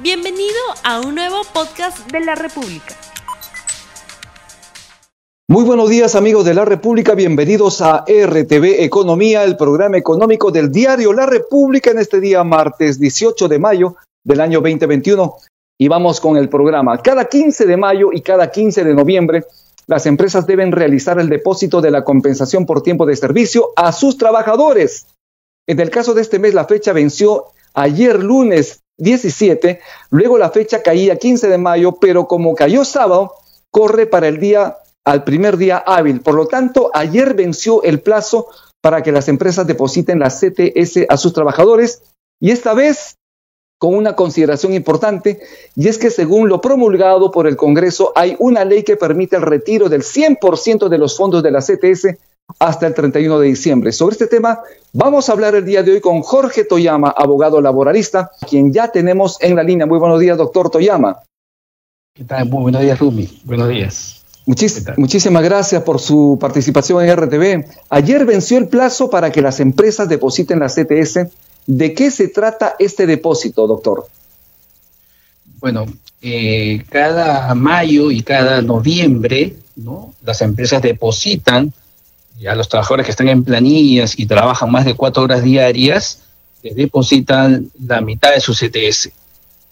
Bienvenido a un nuevo podcast de la República. Muy buenos días amigos de la República, bienvenidos a RTV Economía, el programa económico del diario La República en este día martes 18 de mayo del año 2021. Y vamos con el programa. Cada 15 de mayo y cada 15 de noviembre, las empresas deben realizar el depósito de la compensación por tiempo de servicio a sus trabajadores. En el caso de este mes, la fecha venció ayer lunes 17, luego la fecha caía 15 de mayo, pero como cayó sábado, corre para el día, al primer día hábil. Por lo tanto, ayer venció el plazo para que las empresas depositen la CTS a sus trabajadores y esta vez con una consideración importante, y es que según lo promulgado por el Congreso, hay una ley que permite el retiro del 100% de los fondos de la CTS hasta el 31 de diciembre. Sobre este tema vamos a hablar el día de hoy con Jorge Toyama, abogado laboralista, quien ya tenemos en la línea. Muy buenos días, doctor Toyama. ¿Qué tal? Muy buenos días, Rumi. Buenos días. muchísimas gracias por su participación en RTV. Ayer venció el plazo para que las empresas depositen la CTS. ¿De qué se trata este depósito, doctor? Bueno, eh, cada mayo y cada noviembre, ¿no? Las empresas depositan a los trabajadores que están en planillas y trabajan más de cuatro horas diarias, les depositan la mitad de su CTS.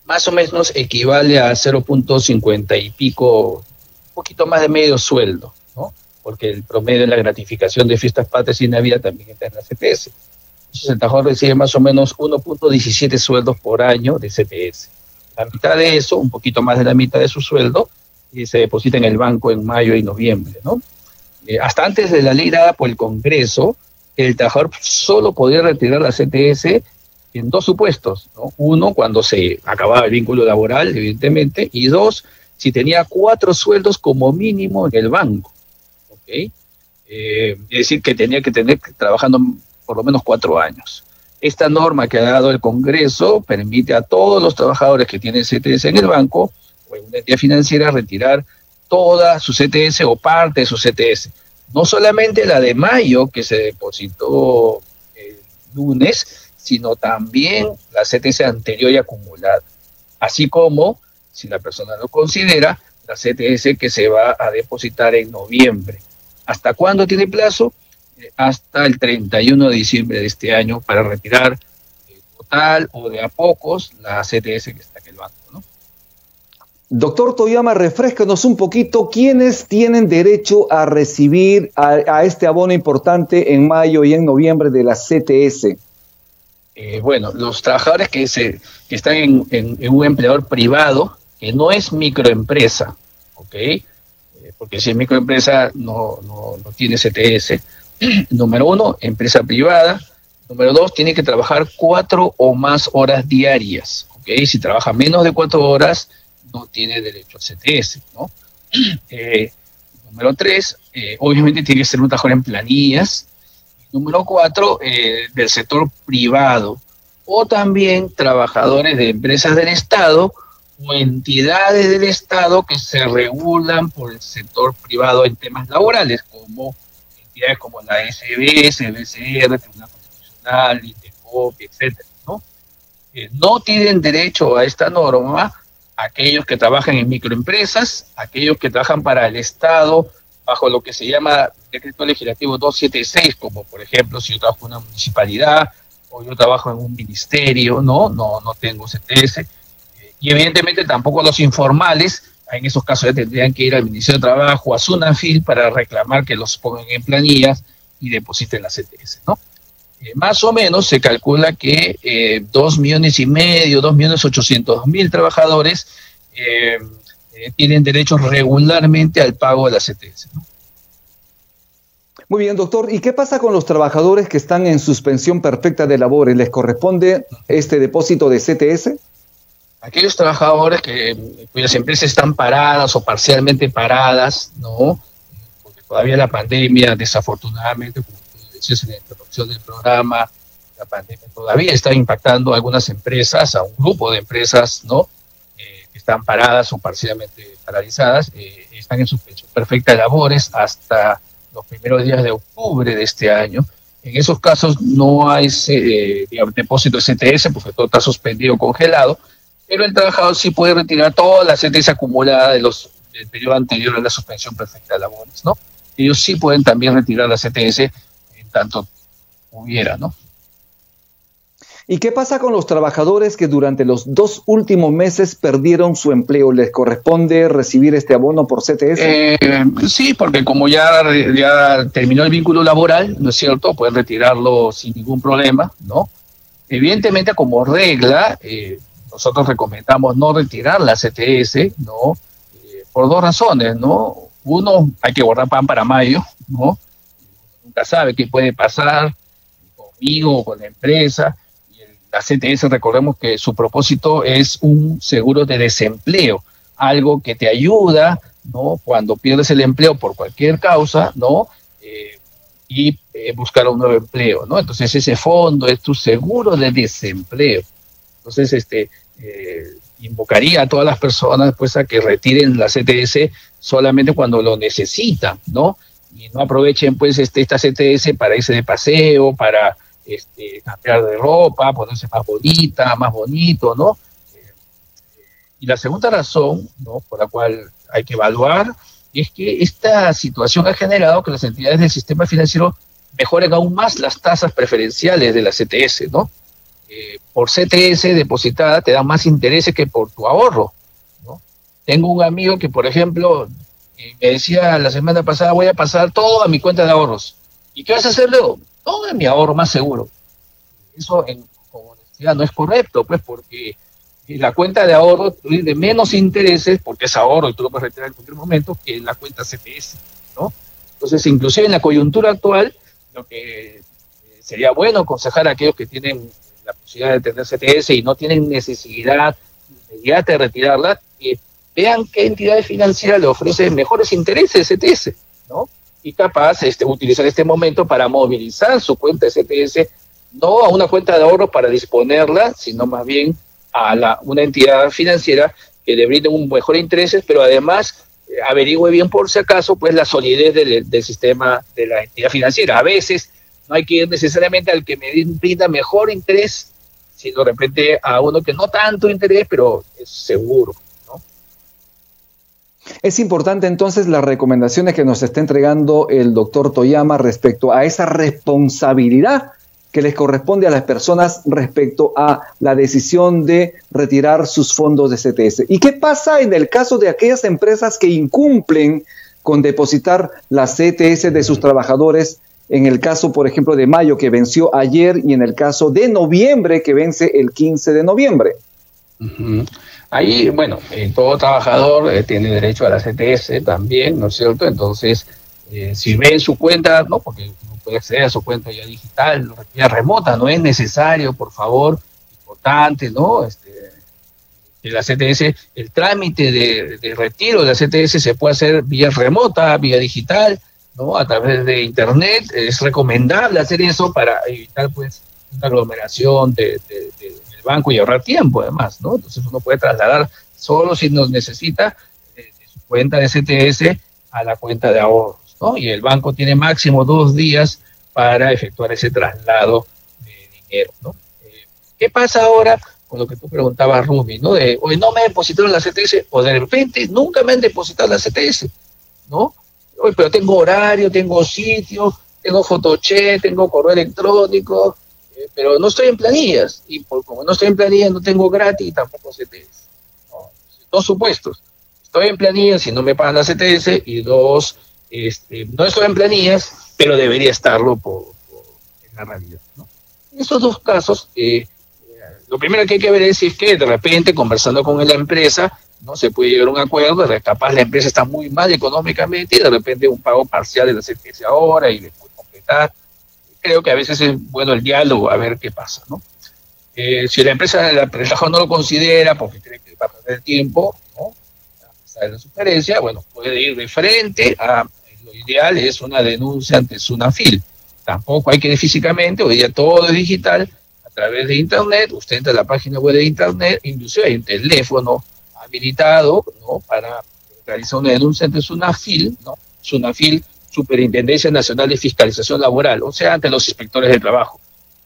Más o menos equivale a 0.50 y pico, un poquito más de medio sueldo, ¿no? Porque el promedio de la gratificación de fiestas patrias y Navidad también está en la CTS. El trabajador recibe más o menos 1.17 sueldos por año de CTS. La mitad de eso, un poquito más de la mitad de su sueldo, y se deposita en el banco en mayo y noviembre, ¿no? Eh, hasta antes de la ley dada por el Congreso, el trabajador solo podía retirar la CTS en dos supuestos. Uno, cuando se acababa el vínculo laboral, evidentemente, y dos, si tenía cuatro sueldos como mínimo en el banco. Eh, es decir, que tenía que tener trabajando por lo menos cuatro años. Esta norma que ha dado el Congreso permite a todos los trabajadores que tienen CTS en el banco o en una entidad financiera retirar toda su CTS o parte de su CTS. No solamente la de mayo que se depositó el lunes, sino también la CTS anterior y acumulada. Así como, si la persona lo considera, la CTS que se va a depositar en noviembre. ¿Hasta cuándo tiene plazo? Eh, hasta el 31 de diciembre de este año para retirar eh, total o de a pocos la CTS que está en el banco. ¿no? Doctor Toyama, refrescanos un poquito, ¿quiénes tienen derecho a recibir a, este abono importante en mayo y en noviembre de la CTS? Eh, bueno, los trabajadores que, se, que están en, un empleador privado, que no es microempresa, ¿ok? Eh, porque si es microempresa no, no, no tiene CTS. Número uno, empresa privada. Número dos, tiene que trabajar cuatro o más horas diarias, ¿ok? Si trabaja menos de cuatro horas, no tiene derecho al CTS, ¿no? Eh, número tres, eh, obviamente tiene que ser un tajón en planillas. Número cuatro, eh, del sector privado o también trabajadores de empresas del Estado o entidades del Estado que se regulan por el sector privado en temas laborales, como entidades como la SBS, el BCR, Tribunal Constitucional, INTECOP, etc. ¿no? no tienen derecho a esta norma aquellos que trabajan en microempresas, aquellos que trabajan para el Estado bajo lo que se llama decreto legislativo 276, como por ejemplo si yo trabajo en una municipalidad o yo trabajo en un ministerio, no, no, no tengo CTS. Y evidentemente tampoco los informales, en esos casos ya tendrían que ir al Ministerio de Trabajo, a Sunafil, para reclamar que los pongan en planillas y depositen la CTS, ¿no? Eh, más o menos se calcula que eh, dos millones y medio, dos millones ochocientos mil trabajadores eh, tienen derechos regularmente al pago de la CTS. Muy bien, doctor. ¿Y qué pasa con los trabajadores que están en suspensión perfecta de labores? ¿Les corresponde este depósito de CTS? Aquellos trabajadores que, cuyas empresas están paradas o parcialmente paradas, ¿no? Porque todavía la pandemia, desafortunadamente, en la introducción del programa, la pandemia todavía está impactando a algunas empresas, a un grupo de empresas, ¿no? Eh, que están paradas o parcialmente paralizadas, eh, están en suspensión perfecta de labores hasta los primeros días de octubre de este año. En esos casos no hay eh, depósito de CTS porque todo está suspendido, congelado, pero el trabajador sí puede retirar toda la CTS acumulada de los, del periodo anterior a la suspensión perfecta de labores, ¿no? Ellos sí pueden también retirar la CTS tanto hubiera, ¿no? ¿Y qué pasa con los trabajadores que durante los dos últimos meses perdieron su empleo? ¿Les corresponde recibir este abono por CTS? Eh, sí, porque como ya, ya terminó el vínculo laboral, ¿no es cierto? Pueden retirarlo sin ningún problema, ¿no? Evidentemente, como regla, eh, nosotros recomendamos no retirar la CTS, ¿no? Eh, por dos razones, ¿no? Uno, hay que guardar pan para mayo, ¿no? Sabe qué puede pasar conmigo o con la empresa la CTS, recordemos que su propósito es un seguro de desempleo, algo que te ayuda, ¿no? Cuando pierdes el empleo por cualquier causa, ¿no? Eh, y eh, buscar un nuevo empleo, ¿no? Entonces ese fondo es tu seguro de desempleo. Entonces, este, eh, invocaría a todas las personas pues a que retiren la CTS solamente cuando lo necesitan, ¿no? Y no aprovechen pues este, esta CTS para irse de paseo, para este, cambiar de ropa, ponerse más bonita, más bonito, ¿no? Eh, y la segunda razón, ¿no? Por la cual hay que evaluar es que esta situación ha generado que las entidades del sistema financiero mejoren aún más las tasas preferenciales de la CTS, ¿no? Eh, por CTS depositada te dan más intereses que por tu ahorro, ¿no? Tengo un amigo que, por ejemplo, me decía la semana pasada, voy a pasar todo a mi cuenta de ahorros. ¿Y qué vas a hacer luego? todo mi ahorro más seguro. Eso en, honestidad no es correcto, pues porque la cuenta de ahorro de menos intereses, porque es ahorro y tú lo puedes retirar en cualquier momento, que la cuenta CPS, ¿no? Entonces, inclusive en la coyuntura actual, lo que eh, sería bueno aconsejar a aquellos que tienen la posibilidad de tener CTS y no tienen necesidad inmediata de retirarla, que vean qué entidades financieras le ofrecen mejores intereses CTS, ¿no? y capaz este, utilizar este momento para movilizar su cuenta STS, no a una cuenta de ahorro para disponerla, sino más bien a la, una entidad financiera que le brinde un mejor interés, pero además eh, averigüe bien por si acaso pues la solidez del, del, sistema de la entidad financiera. A veces no hay que ir necesariamente al que me brinda mejor interés, sino de repente a uno que no tanto interés, pero es seguro. Es importante entonces las recomendaciones que nos está entregando el doctor Toyama respecto a esa responsabilidad que les corresponde a las personas respecto a la decisión de retirar sus fondos de CTS. ¿Y qué pasa en el caso de aquellas empresas que incumplen con depositar la CTS de sus trabajadores? En el caso, por ejemplo, de mayo que venció ayer y en el caso de noviembre que vence el 15 de noviembre. Ahí, bueno, eh, todo trabajador eh, tiene derecho a la CTS también, ¿no es cierto? Entonces, eh, si ve en su cuenta, ¿no? Porque uno puede acceder a su cuenta ya digital, ya remota, no es necesario, por favor, importante, ¿no? Este, la CTS, el trámite de, de, retiro de la CTS se puede hacer vía remota, vía digital, ¿no? A través de Internet. Es recomendable hacer eso para evitar, pues, una aglomeración de, de, de banco y ahorrar tiempo además, ¿no? Entonces uno puede trasladar solo si nos necesita de, de su cuenta de CTS a la cuenta de ahorros, ¿no? Y el banco tiene máximo dos días para efectuar ese traslado de dinero, ¿no? Eh, ¿Qué pasa ahora con lo que tú preguntabas, Rumi, ¿no? De, hoy no me depositaron la CTS, o de repente nunca me han depositado la CTS, ¿no? Hoy, pero tengo horario, tengo sitio, tengo fotoche, tengo correo electrónico, pero no estoy en planillas, y por, como no estoy en planillas no tengo gratis y tampoco CTS. ¿no? Dos supuestos. Estoy en planillas y no me pagan la CTS, y dos, este, no estoy en planillas, pero debería estarlo por, por en la realidad. ¿no? En estos dos casos, eh, lo primero que hay que ver es si es que de repente, conversando con la empresa, no se puede llegar a un acuerdo, de capaz la empresa está muy mal económicamente y de repente un pago parcial de la CTS ahora y después completar creo que a veces es bueno el diálogo, a ver qué pasa, ¿no? Eh, si la empresa, el trabajador no lo considera porque cree que va a perder tiempo, ¿no? A la sugerencia, bueno, puede ir de frente a, lo ideal es una denuncia ante Sunafil. Tampoco hay que ir físicamente, hoy día todo es digital, a través de Internet, usted entra a la página web de Internet, inclusive hay un teléfono habilitado, ¿no? Para realizar una denuncia ante Sunafil, ¿no? Sunafil Superintendencia Nacional de Fiscalización Laboral, o sea, ante los inspectores de trabajo.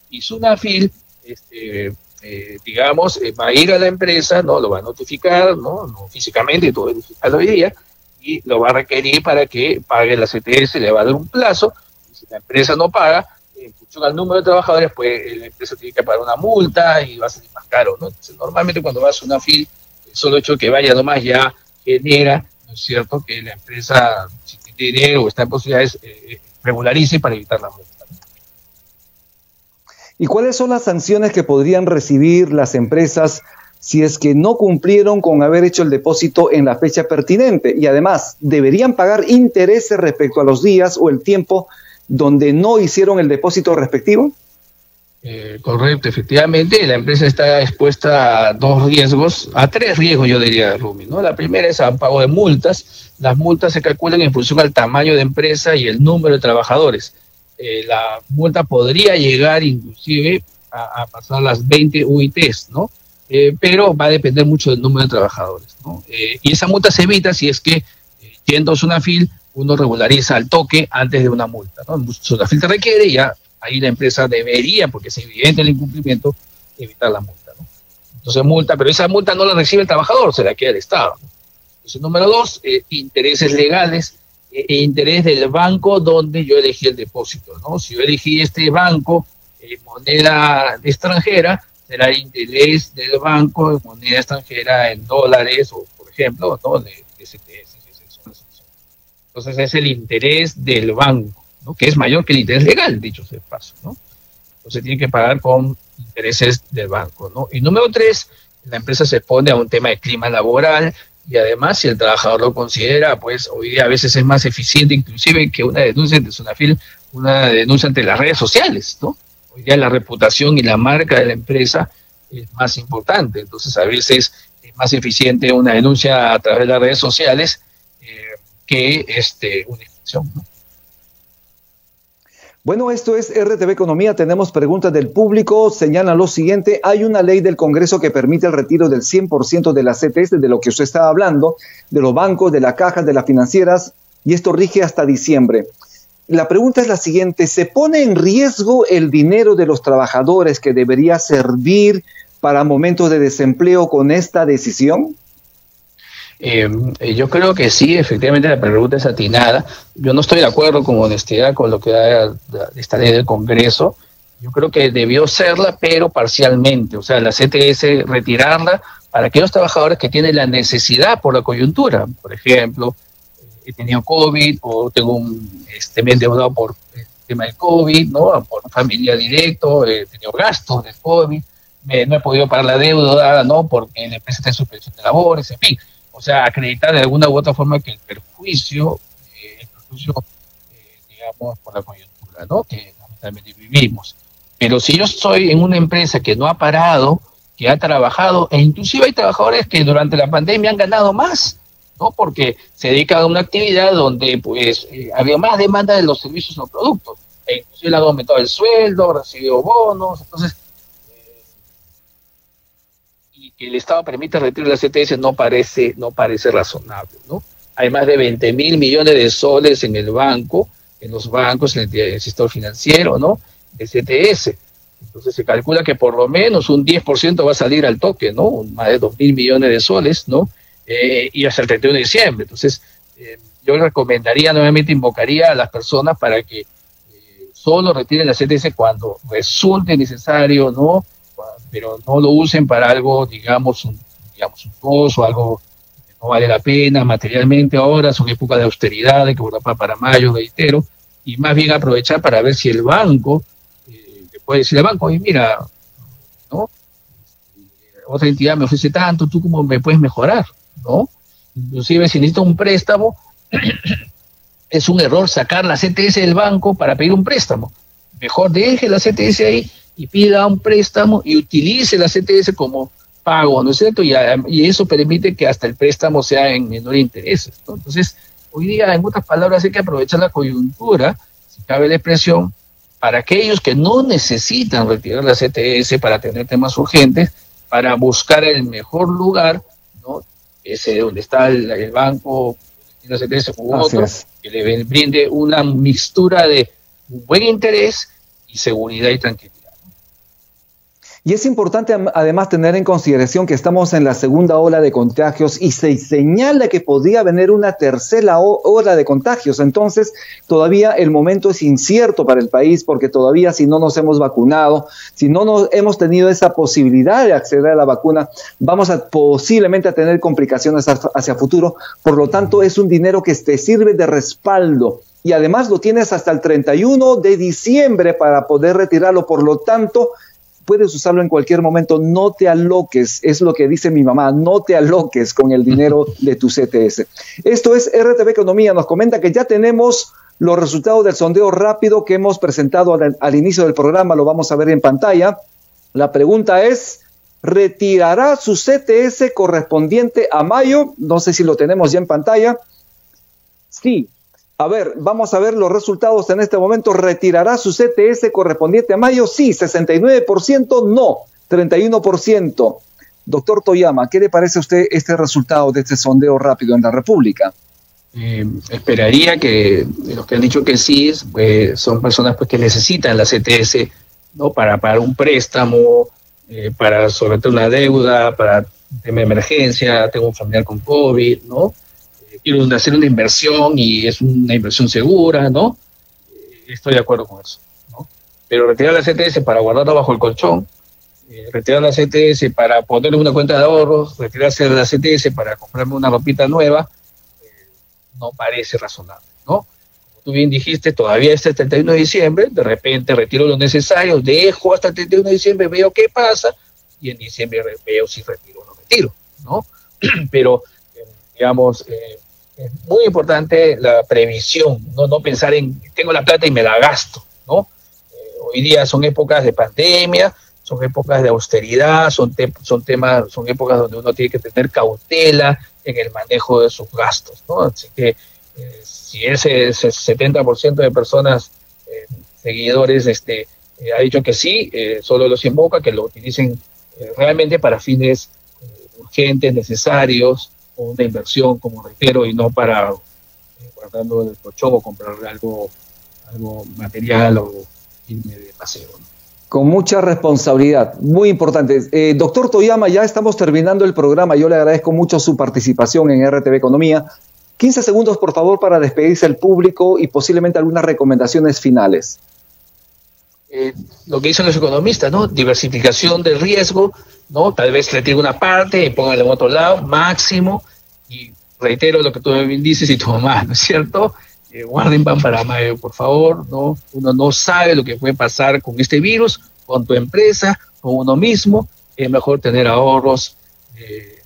Y SUNAFIL este, eh, digamos, eh, va a ir a la empresa, ¿no? Lo va a notificar, ¿no? no físicamente, todo notificarlo hoy día, y lo va a requerir para que pague la CTS, le va a dar un plazo, y si la empresa no paga, en función al número de trabajadores, pues la empresa tiene que pagar una multa y va a salir más caro, ¿no? Normalmente cuando vas a una FIL, solo hecho que vaya nomás ya genera, ¿no es cierto?, que la empresa, o está en posibilidades, eh, regularice para evitar la multa. ¿Y cuáles son las sanciones que podrían recibir las empresas si es que no cumplieron con haber hecho el depósito en la fecha pertinente? Y además, ¿deberían pagar intereses respecto a los días o el tiempo donde no hicieron el depósito respectivo? Eh, correcto, efectivamente, la empresa está expuesta a dos riesgos, a tres riesgos yo diría, Rumi. ¿no? La primera es a pago de multas. Las multas se calculan en función al tamaño de empresa y el número de trabajadores. Eh, la multa podría llegar inclusive a, pasar las 20 UITs, ¿no? Eh, pero va a depender mucho del número de trabajadores, ¿no? Eh, y esa multa se evita si es que, yendo a una FIL, uno regulariza al toque antes de una multa, ¿no? una FIL te requiere ya ahí la empresa debería, porque es evidente el incumplimiento, evitar la multa, ¿no? Entonces multa, pero esa multa no la recibe el trabajador, se la queda el Estado. Entonces, número dos, intereses legales e interés del banco donde yo elegí el depósito, ¿no? Si yo elegí este banco en moneda extranjera, será interés del banco en moneda extranjera en dólares o, por ejemplo, ¿no? De, Entonces es el interés del banco, Que es mayor que el interés legal, dicho sea paso, ¿no? Entonces tiene que pagar con intereses del banco, ¿no? Y número tres, la empresa se pone a un tema de clima laboral, y además si el trabajador lo considera, pues hoy día a veces es más eficiente inclusive que una denuncia ante Sunafil, una denuncia ante las redes sociales, ¿no? Hoy día la reputación y la marca de la empresa es más importante, entonces a veces es más eficiente una denuncia a través de las redes sociales eh, que este, una inspección, ¿no? Bueno, esto es RTV Economía. Tenemos preguntas del público. Señalan lo siguiente. Hay una ley del Congreso que permite el retiro del 100% de las CTS, de lo que usted estaba hablando, de los bancos, de las cajas, de las financieras, y esto rige hasta diciembre. La pregunta es la siguiente. ¿Se pone en riesgo el dinero de los trabajadores que debería servir para momentos de desempleo con esta decisión? Eh, yo creo que sí, efectivamente la pregunta es atinada. Yo no estoy de acuerdo con honestidad con lo que da esta ley del Congreso. Yo creo que debió serla, pero parcialmente. O sea, la CTS retirarla para aquellos trabajadores que tienen la necesidad por la coyuntura. Por ejemplo, eh, he tenido COVID o tengo un, este, me he endeudado por el tema del COVID, ¿no? Por familia directo, he tenido gastos de COVID, no he podido pagar la deuda, ¿no? Porque la empresa está en suspensión de labores, en fin o sea, acreditar de alguna u otra forma que el perjuicio, eh, el perjuicio, eh, digamos, por la coyuntura, ¿no? Que lamentablemente vivimos. Pero si yo estoy en una empresa que no ha parado, que ha trabajado, e inclusive hay trabajadores que durante la pandemia han ganado más, ¿no? Porque se dedican a una actividad donde, pues, eh, había más demanda de los servicios o productos. E inclusive le han aumentado el sueldo, recibido bonos, entonces que el Estado permita retirar la CTS no parece, no parece razonable, ¿no? Hay más de 20 mil millones de soles en el banco, en los bancos, en el, sector financiero, ¿no? De CTS. Entonces se calcula que por lo menos un 10% va a salir al toque, ¿no? Más de 2 mil millones de soles, ¿no? Eh, y hasta el 31 de diciembre. Entonces, eh, yo recomendaría, nuevamente invocaría a las personas para que eh, solo retiren la CTS cuando resulte necesario, ¿no? Pero no lo usen para algo, digamos, un, digamos, un costo, algo que no vale la pena materialmente ahora, son épocas de austeridad, de que para, para mayo, reitero, y más bien aprovechar para ver si el banco, eh, puede decir al banco, oye, mira, ¿no? Otra entidad me ofrece tanto, tú cómo me puedes mejorar, ¿no? Inclusive si necesito un préstamo, es un error sacar la CTS del banco para pedir un préstamo. Mejor deje la CTS ahí y pida un préstamo y utilice la CTS como pago, ¿no es cierto? Y, y eso permite que hasta el préstamo sea en menor interés. Entonces, hoy día, en otras palabras, hay que aprovechar la coyuntura, si cabe la expresión, para aquellos que no necesitan retirar la CTS para tener temas urgentes, para buscar el mejor lugar, ¿no? Ese donde está el, banco, la CTS u otro, que le brinde una mixtura de buen interés y seguridad y tranquilidad. Y es importante además tener en consideración que estamos en la segunda ola de contagios y se señala que podría venir una tercera ola de contagios. Entonces, todavía el momento es incierto para el país porque todavía si no nos hemos vacunado, si no nos hemos tenido esa posibilidad de acceder a la vacuna, vamos a posiblemente a tener complicaciones hacia futuro. Por lo tanto, es un dinero que te sirve de respaldo y además lo tienes hasta el 31 de diciembre para poder retirarlo. Por lo tanto, puedes usarlo en cualquier momento, no te aloques, es lo que dice mi mamá, no te aloques con el dinero de tu CTS. Esto es RTV Economía, nos comenta que ya tenemos los resultados del sondeo rápido que hemos presentado al, inicio del programa, lo vamos a ver en pantalla. La pregunta es, ¿retirará su CTS correspondiente a mayo? No sé si lo tenemos ya en pantalla. Sí, a ver, vamos a ver los resultados en este momento. ¿Retirará su CTS correspondiente a mayo? Sí, 69%, no, 31%. Doctor Toyama, ¿qué le parece a usted este resultado de este sondeo rápido en la República? Eh, esperaría que los que han dicho que sí pues, son personas pues, que necesitan la CTS ¿no? para pagar un préstamo, eh, para solventar una deuda, para tema de emergencia, tengo un familiar con COVID, ¿no? Hacer una inversión y es una inversión segura, ¿no? Eh, estoy de acuerdo con eso, ¿no? Pero retirar la CTS para guardarla bajo el colchón, eh, retirar la CTS para ponerle una cuenta de ahorros, retirarse de la CTS para comprarme una ropita nueva, eh, no parece razonable, ¿no? Como tú bien dijiste, todavía es el 31 de diciembre, de repente retiro lo necesario, dejo hasta el 31 de diciembre, veo qué pasa, y en diciembre veo si retiro o no retiro, ¿no? Pero, digamos, es muy importante la previsión, no, no pensar en tengo la plata y me la gasto, ¿no? Eh, hoy día son épocas de pandemia, son épocas de austeridad, son, son temas, son épocas donde uno tiene que tener cautela en el manejo de sus gastos, ¿no? Así que eh, si ese, ese 70% de personas eh, seguidores este, ha dicho que sí, solo los invoca que lo utilicen realmente para fines urgentes, necesarios, una inversión, como reitero, y no para eh, el colchón o comprar algo, algo material o irme de paseo. Con mucha responsabilidad, muy importante. Eh, doctor Toyama, ya estamos terminando el programa. Yo le agradezco mucho su participación en RTV Economía. 15 segundos, por favor, para despedirse al público y posiblemente algunas recomendaciones finales. Eh, lo que dicen los economistas, ¿no? Diversificación del riesgo, ¿no? Tal vez retire una parte y póngale en otro lado, máximo, y reitero lo que tú bien dices y tu mamá, ¿no es cierto? Eh, guarden pan para mayo, por favor, ¿no? Uno no sabe lo que puede pasar con este virus, con tu empresa, con uno mismo, es mejor tener ahorros eh,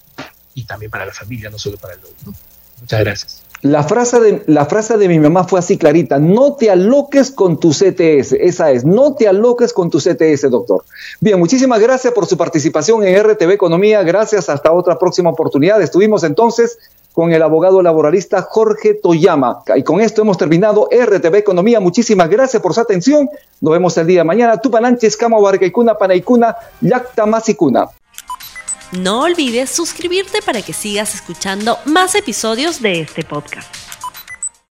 y también para la familia, no solo para el otro. Muchas gracias. La frase, de, la frase de mi mamá fue así clarita, no te aloques con tu CTS, esa es, no te aloques con tu CTS, doctor. Bien, muchísimas gracias por su participación en RTV Economía, gracias, hasta otra próxima oportunidad. Estuvimos entonces con el abogado laboralista Jorge Toyama. Y con esto hemos terminado RTV Economía. Muchísimas gracias por su atención. Nos vemos el día de mañana. Tupananches, Cama, Barcaicuna, Panaicuna, Yacta, Masicuna. No olvides suscribirte para que sigas escuchando más episodios de este podcast.